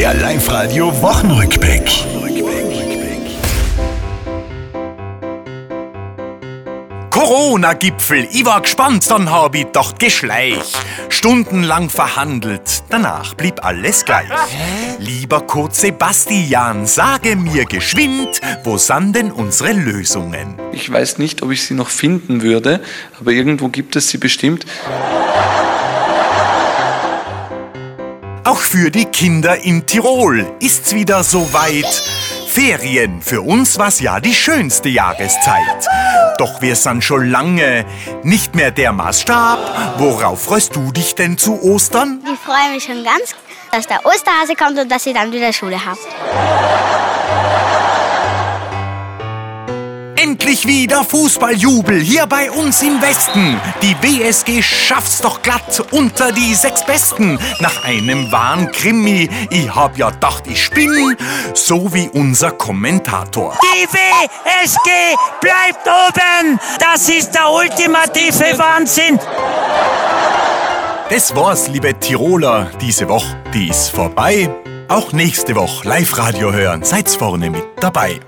Der Live-Radio Wochenrückblick. Corona-Gipfel, ich war gespannt, dann hab ich doch geschleich. Stundenlang verhandelt, danach blieb alles gleich. Lieber Kurt Sebastian, sage mir geschwind, wo sind denn unsere Lösungen? Ich weiß nicht, ob ich sie noch finden würde, aber irgendwo gibt es sie bestimmt. Auch für die Kinder in Tirol ist's wieder soweit. Ferien, für uns war's ja die schönste Jahreszeit. Doch wir sind schon lange nicht mehr der Maßstab. Worauf freust du dich denn zu Ostern? Ich freue mich schon ganz, dass der Osterhase kommt und dass ich dann wieder Schule habe. Endlich wieder Fußballjubel hier bei uns im Westen. Die BSG schafft's doch glatt unter die sechs Besten. Nach einem wahren Krimi. Ich hab ja gedacht, ich spinn, so wie unser Kommentator. Die WSG bleibt oben. Das ist der ultimative Wahnsinn. Das war's, liebe Tiroler. Diese Woche, die ist vorbei. Auch nächste Woche Live-Radio hören. Seid's vorne mit dabei.